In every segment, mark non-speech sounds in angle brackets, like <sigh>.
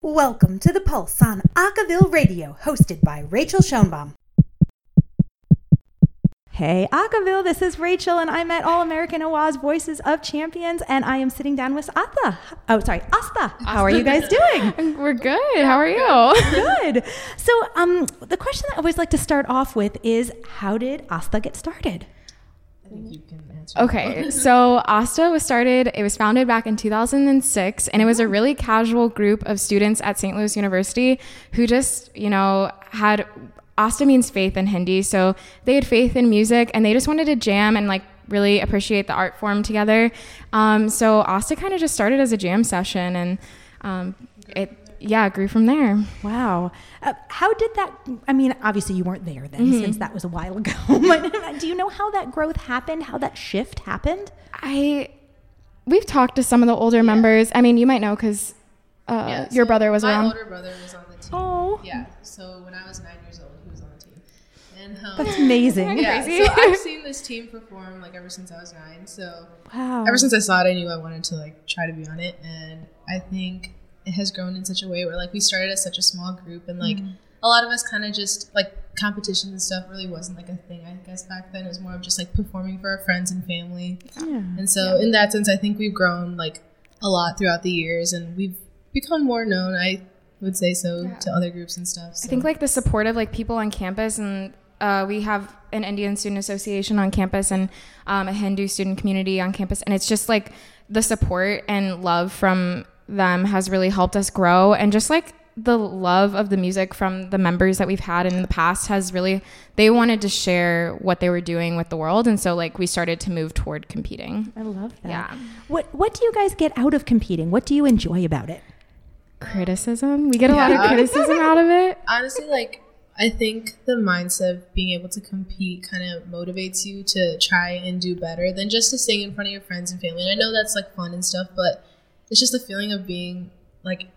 Welcome to The Pulse on Acaville Radio, hosted by Rachael Schoenbaum. Hey, Acaville, this is Rachael, and I'm at All American Awaaz Voices of Champions, and I am sitting down with Astha. Oh, sorry, Astha. How are you guys doing? <laughs> We're good. How are you? Good. So, um, the question that I always like to start off with is how did Astha get started? Okay, so Astha was started, it was founded back in 2006, and it was a really casual group of students at St. Louis University who just, you know, had Astha means faith in Hindi. So they had faith in music and they just wanted to jam and like really appreciate the art form together. Um, so Astha kind of just started as a jam session and um, it, yeah, grew from there. Wow. Uh, how did that? I mean, obviously you weren't there then, since that was a while ago. <laughs> but do you know how that growth happened? How that shift happened? I, we've talked to some of the older members. I mean, you might know because uh, Yeah, your brother was my around. My older brother was on the team. Oh. Yeah. So when I was nine years old, he was on the team. And um, That's amazing. <laughs> yeah, crazy. so I've <laughs> seen this team perform like ever since I was nine. So Wow. ever since I saw it, I knew I wanted to like try to be on it, and I think it has grown in such a way where like we started as such a small group, and like a lot of us kind of just like competitions and stuff really wasn't like a thing. I guess back then it was more of just like performing for our friends and family. Yeah. And so, in that sense, I think we've grown like a lot throughout the years, and we've become more known. I would say so to other groups and stuff. So. I think like the support of like people on campus and uh, we have an Indian student association on campus and um, a Hindu student community on campus and it's just like the support and love from them has really helped us grow and just like the love of the music from the members that we've had in the past has really they wanted to share what they were doing with the world and so like we started to move toward competing I love that. Yeah. What What do you guys get out of competing? What do you enjoy about it? criticism we get a lot of <laughs> criticism out of it honestly, like I think the mindset of being able to compete kind of motivates you to try and do better than just to sing in front of your friends and family. And I know that's like fun and stuff, but it's just the feeling of being like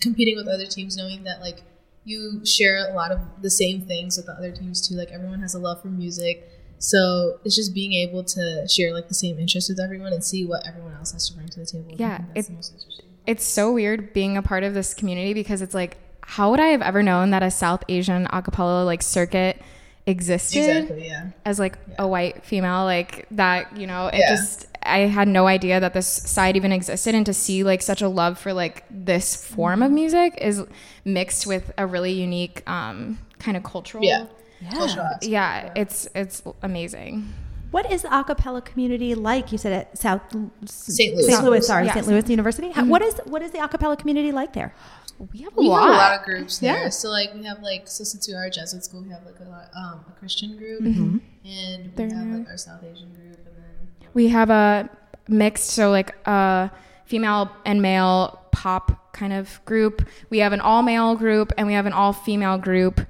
competing with other teams, knowing that like you share a lot of the same things with the other teams too. Like everyone has a love for music. So it's just being able to share like the same interests with everyone and see what everyone else has to bring to the table. Yeah, think that's it- the most interesting. it's so weird being a part of this community because it's like how would I have ever known that a South Asian acapella like circuit existed Exactly. Yeah. as like a white female like that you know it Yeah. just I had no idea that this side even existed and to see like such a love for like this form of music is mixed with a really unique um kind of cultural Yeah. Yeah. Cultural yeah it's it's amazing What is the acapella community like? You said at South St. Louis. St. Louis, sorry, Yeah. St. Louis University. How, what is what is the acapella community like there? we have a we lot, have a lot of groups there. Yeah. So like we have like so since we are a Jesuit school, we have like a lot, um, a Christian group, Mm-hmm. and we They're have like our South Asian group, and then We have a mixed, so like a female and male pop kind of group. We have an all male group and we have an all female group.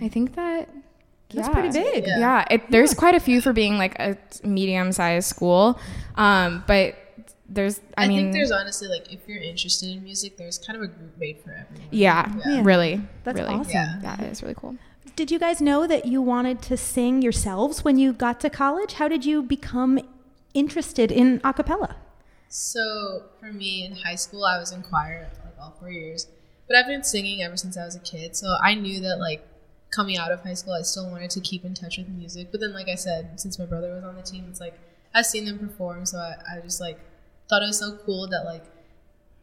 I think that That's yeah. pretty big. Yeah. Yeah, it, there's quite a few for being like a medium sized school, um, but there's I, I, mean think there's honestly like if you're interested in music, there's kind of a group made for everyone. yeah, Yeah. really That's really awesome. Yeah. that is really cool. Did you guys know that you wanted to sing yourselves when you got to college? How did you become interested in acapella? So for me in high school, I was in choir like all four years, but I've been singing ever since I was a kid. So I knew that like coming out of high school, I still wanted to keep in touch with music. But then, like I said, since my brother was on the team, it's like I've seen them perform, so I, I just like thought it was so cool that like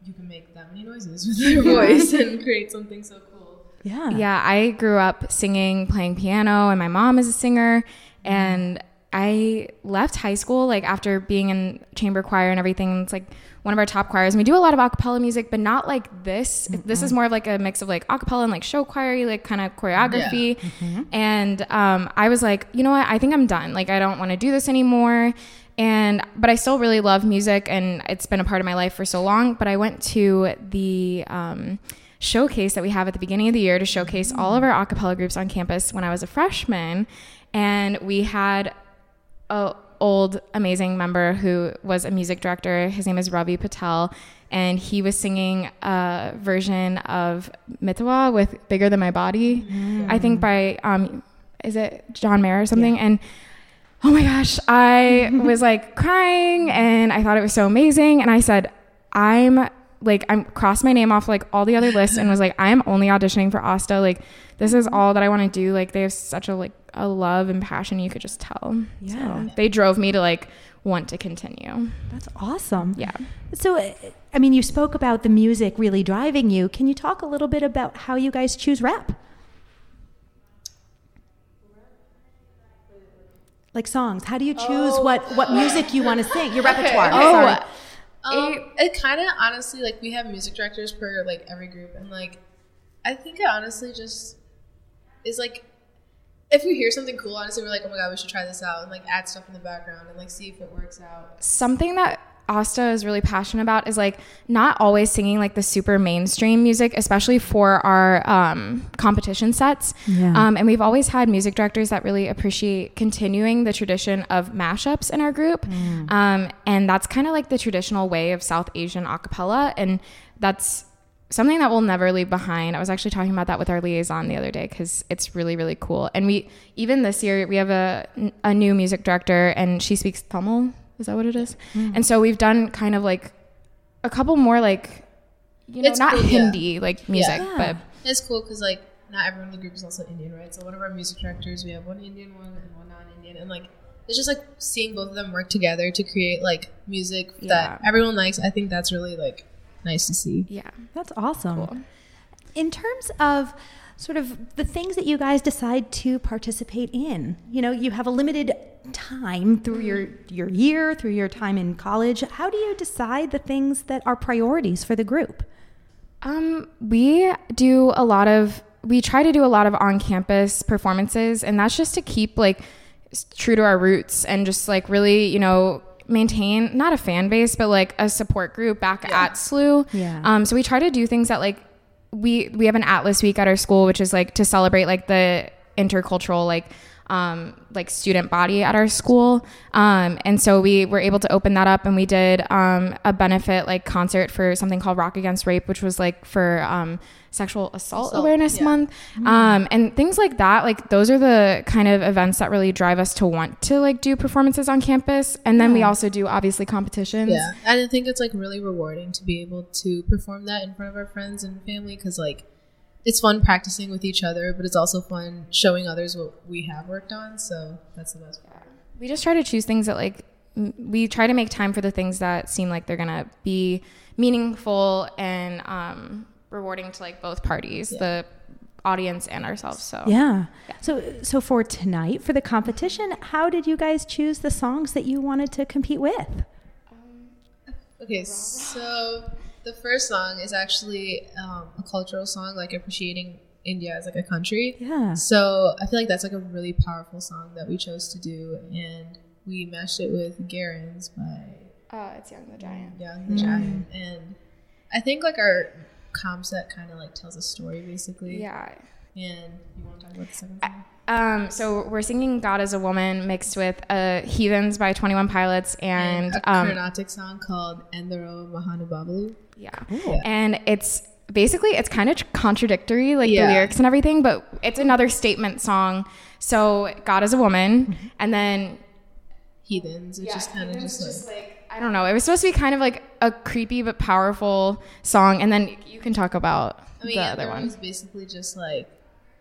you can make that many noises <laughs> with your voice and create something so cool. Yeah. Yeah, I grew up singing, playing piano, and my mom is a singer. Mm-hmm. And I left high school like after being in chamber choir and everything. It's like one of our top choirs. And we do a lot of acapella music, but not like this. This is more of like a mix of like acapella and like show choir, like kind of choreography. And um, I was like, you know what? I think I'm done. Like I don't want to do this anymore. And but I still really love music, and it's been a part of my life for so long. But I went to the um, showcase that we have at the beginning of the year to showcase all of our a cappella groups on campus when I was a freshman. And we had a old amazing member who was a music director. His name is Ravi Patel. And he was singing a version of Mitwa with Bigger Than My Body, I think by, um, is it John Mayer or something? And oh my gosh, I <laughs> was like crying and I thought it was so amazing. And I said, I'm like I'm crossed my name off like all the other lists and was like I am only auditioning for Astha. Like this is all that I want to do. Like they have such a like a love and passion you could just tell. Yeah. So they drove me to like want to continue. That's awesome. Yeah. So, uh, I mean, you spoke about the music really driving you. Can you talk a little bit about how you guys choose rap? Like songs. How do you choose Oh. what what music you want to sing? Your repertoire. Oh, sorry. Um, It- it kind of honestly like we have music directors per like every group, and like I think it honestly just is like if we hear something cool, honestly, we're like, oh my god, we should try this out, and like add stuff in the background and like see if it works out. something that Astha is really passionate about is like not always singing like the super mainstream music, especially for our um, competition sets. Yeah. Um, and we've always had music directors that really appreciate continuing the tradition of mashups in our group. Um, and that's kind of like the traditional way of South Asian a cappella. And that's something that we'll never leave behind. I was actually talking about that with our liaison the other day because it's really, really cool. And we, even this year, we have a, a new music director and she speaks Tamil. Is that what it is? Mm-hmm. And so we've done kind of like a couple more like, you know, It's not cool, yeah. Hindi like music, Yeah. but It's cool because like not everyone in the group is also Indian, right? So one of our music directors, we have one Indian one and one non-Indian, and like it's just like seeing both of them work together to create like music that everyone likes. I think that's really like nice to see. yeah. That's awesome. Cool. In terms of sort of the things that you guys decide to participate in, you know, you have a limited time through your your year, through your time in college. How do you decide the things that are priorities for the group? Um, we do a lot of we try to do a lot of on-campus performances and that's just to keep like true to our roots and just like really, you know, maintain not a fan base but like a support group back at SLU. Yeah. Um, so we try to do things that like we we have an Atlas week at our school which is like to celebrate like the intercultural like um, like student body at our school. Um, and so we were able to open that up and we did um, a benefit like concert for something called Rock Against Rape, which was like for um, sexual assault, Assault, awareness yeah. month. Um, and things like that. Like those are the kind of events that really drive us to want to like do performances on campus. And then we also do obviously competitions. Yeah, and I think it's like really rewarding to be able to perform that in front of our friends and family because like it's fun practicing with each other, but it's also fun showing others what we have worked on. So that's the best part. we just try to choose things that like we try to make time for the things that seem like they're gonna be meaningful and um, rewarding to like both parties the audience and ourselves so Yeah. So so for tonight for the competition, how did you guys choose the songs that you wanted to compete with? Okay, so the first song is actually um, a cultural song, like appreciating India as like a country. Yeah. So I feel like that's like a really powerful song that we chose to do, and we matched it with Garen's by uh, it's young the giant Young the Giant, and I think like our comp set kind of like tells a story basically. yeah And you want to talk about the second song? um, so we're singing God as a Woman mixed with uh, Heathens by 21 Pilots and, a um, Carnatic song called Endaro Mahanubhavulu. Yeah. Yeah. And it's basically it's kind of contradictory like Yeah. the lyrics and everything, but it's another statement song. So God is a woman mm-hmm. and then Heathens. It's just kind of just like, I don't know. It was supposed to be kind of like a creepy but powerful song and then you can talk about I mean, the Endaro other one. is basically just like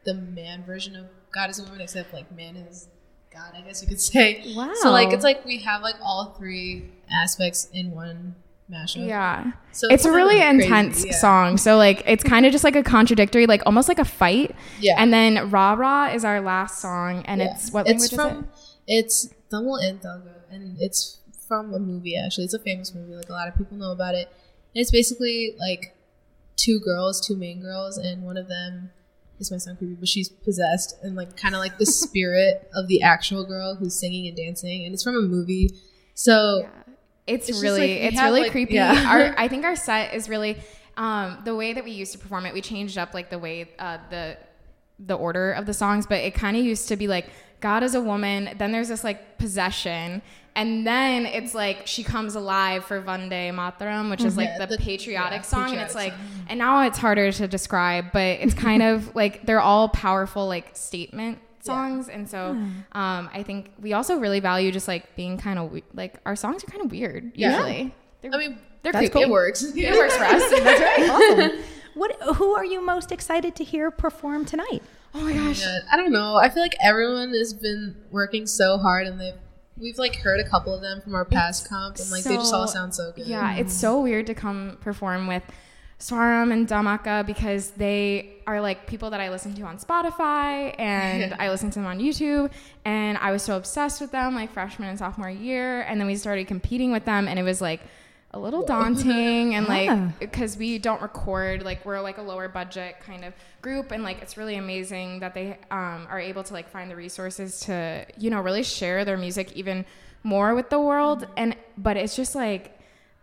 the man version of God is a woman, except like man is God, I guess you could say. Wow. So like it's like we have like all three aspects in one mashup. Yeah. So it's a really crazy, intense yeah. song. So like it's kind of just like a contradictory, like almost like a fight. Yeah. And then Ra Ra is our last song and Yeah. it's what it's language from is it? it's Tamil and Telugu, and it's from a movie actually. It's a famous movie, like a lot of people know about it. And it's basically like two girls, two main girls, and one of them this might sound creepy, but she's possessed and like kind of like the <laughs> spirit of the actual girl who's singing and dancing, and it's from a movie. So Yeah. It's, It's really like, it's have, really like- creepy. yeah. Our <laughs> I think our set is really um, the way that we used to perform it. We changed up like the way uh, the the order of the songs, but it kind of used to be like God is a woman. Then there's this like possession, and then it's like she comes alive for Vande Mataram, which is like Yeah, the, the- patriotic yeah, song, and it's like, patriotic and now it's harder to describe, but it's kind <laughs> of like they're all powerful like statement songs, and so um, I think we also really value just like being kind of we- like our songs are kind of weird Yeah. usually. They're, I mean, they're They're That's creepy. It works. It works for us. <laughs> <laughs> That's right. Awesome. <laughs> What? Who are you most excited to hear perform tonight? oh my gosh. Yeah, I don't know. I feel like everyone has been working so hard, and they've we've like heard a couple of them from our past comp, and like they just all sound so good. Yeah, it's so weird to come perform with Swaram and Damaka because they are like people that I listen to on Spotify and <laughs> I listen to them on YouTube. And I was so obsessed with them like freshman and sophomore year. And then we started competing with them, and it was like a little daunting and Yeah. like because we don't record like we're like a lower budget kind of group and like it's really amazing that they um, are able to like find the resources to you know really share their music even more with the world and but it's just like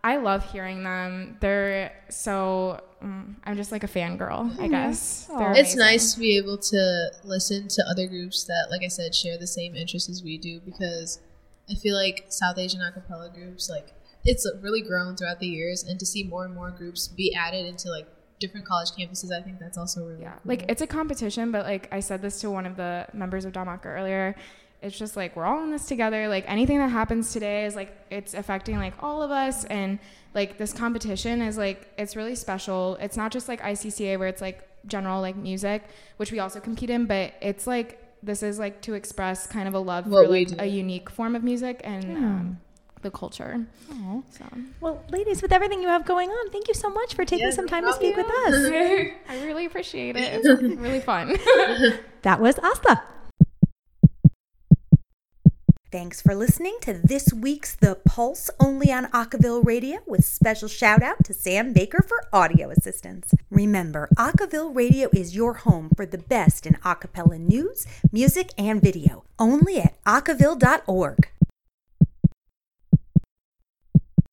I love hearing them. They're so mm, I'm just like a fangirl, I guess. They're It's amazing. nice to be able to listen to other groups that, like I said, share the same interests as we do because I feel like South Asian acapella groups, like, it's really grown throughout the years, and to see more and more groups be added into like different college campuses, I think that's also really Yeah, cool. like it's a competition, but like I said this to one of the members of Damaka earlier. It's just like we're all in this together. Like anything that happens today is like it's affecting like all of us, and like this competition is like it's really special. It's not just like ICCA where it's like general like music, which we also compete in, but it's like this is like to express kind of a love What for like a unique form of music and um, the culture. So Well, ladies, with everything you have going on, thank you so much for taking Yeah, some time to speak with us. <laughs> <laughs> I really appreciate it. It's <laughs> really fun. That was Astha. Thanks for listening to this week's The Pulse only on Acaville Radio with special shout out to Sam Baker for audio assistance. Remember, Acaville Radio is your home for the best in acapella news, music, and video. Only at acaville.org.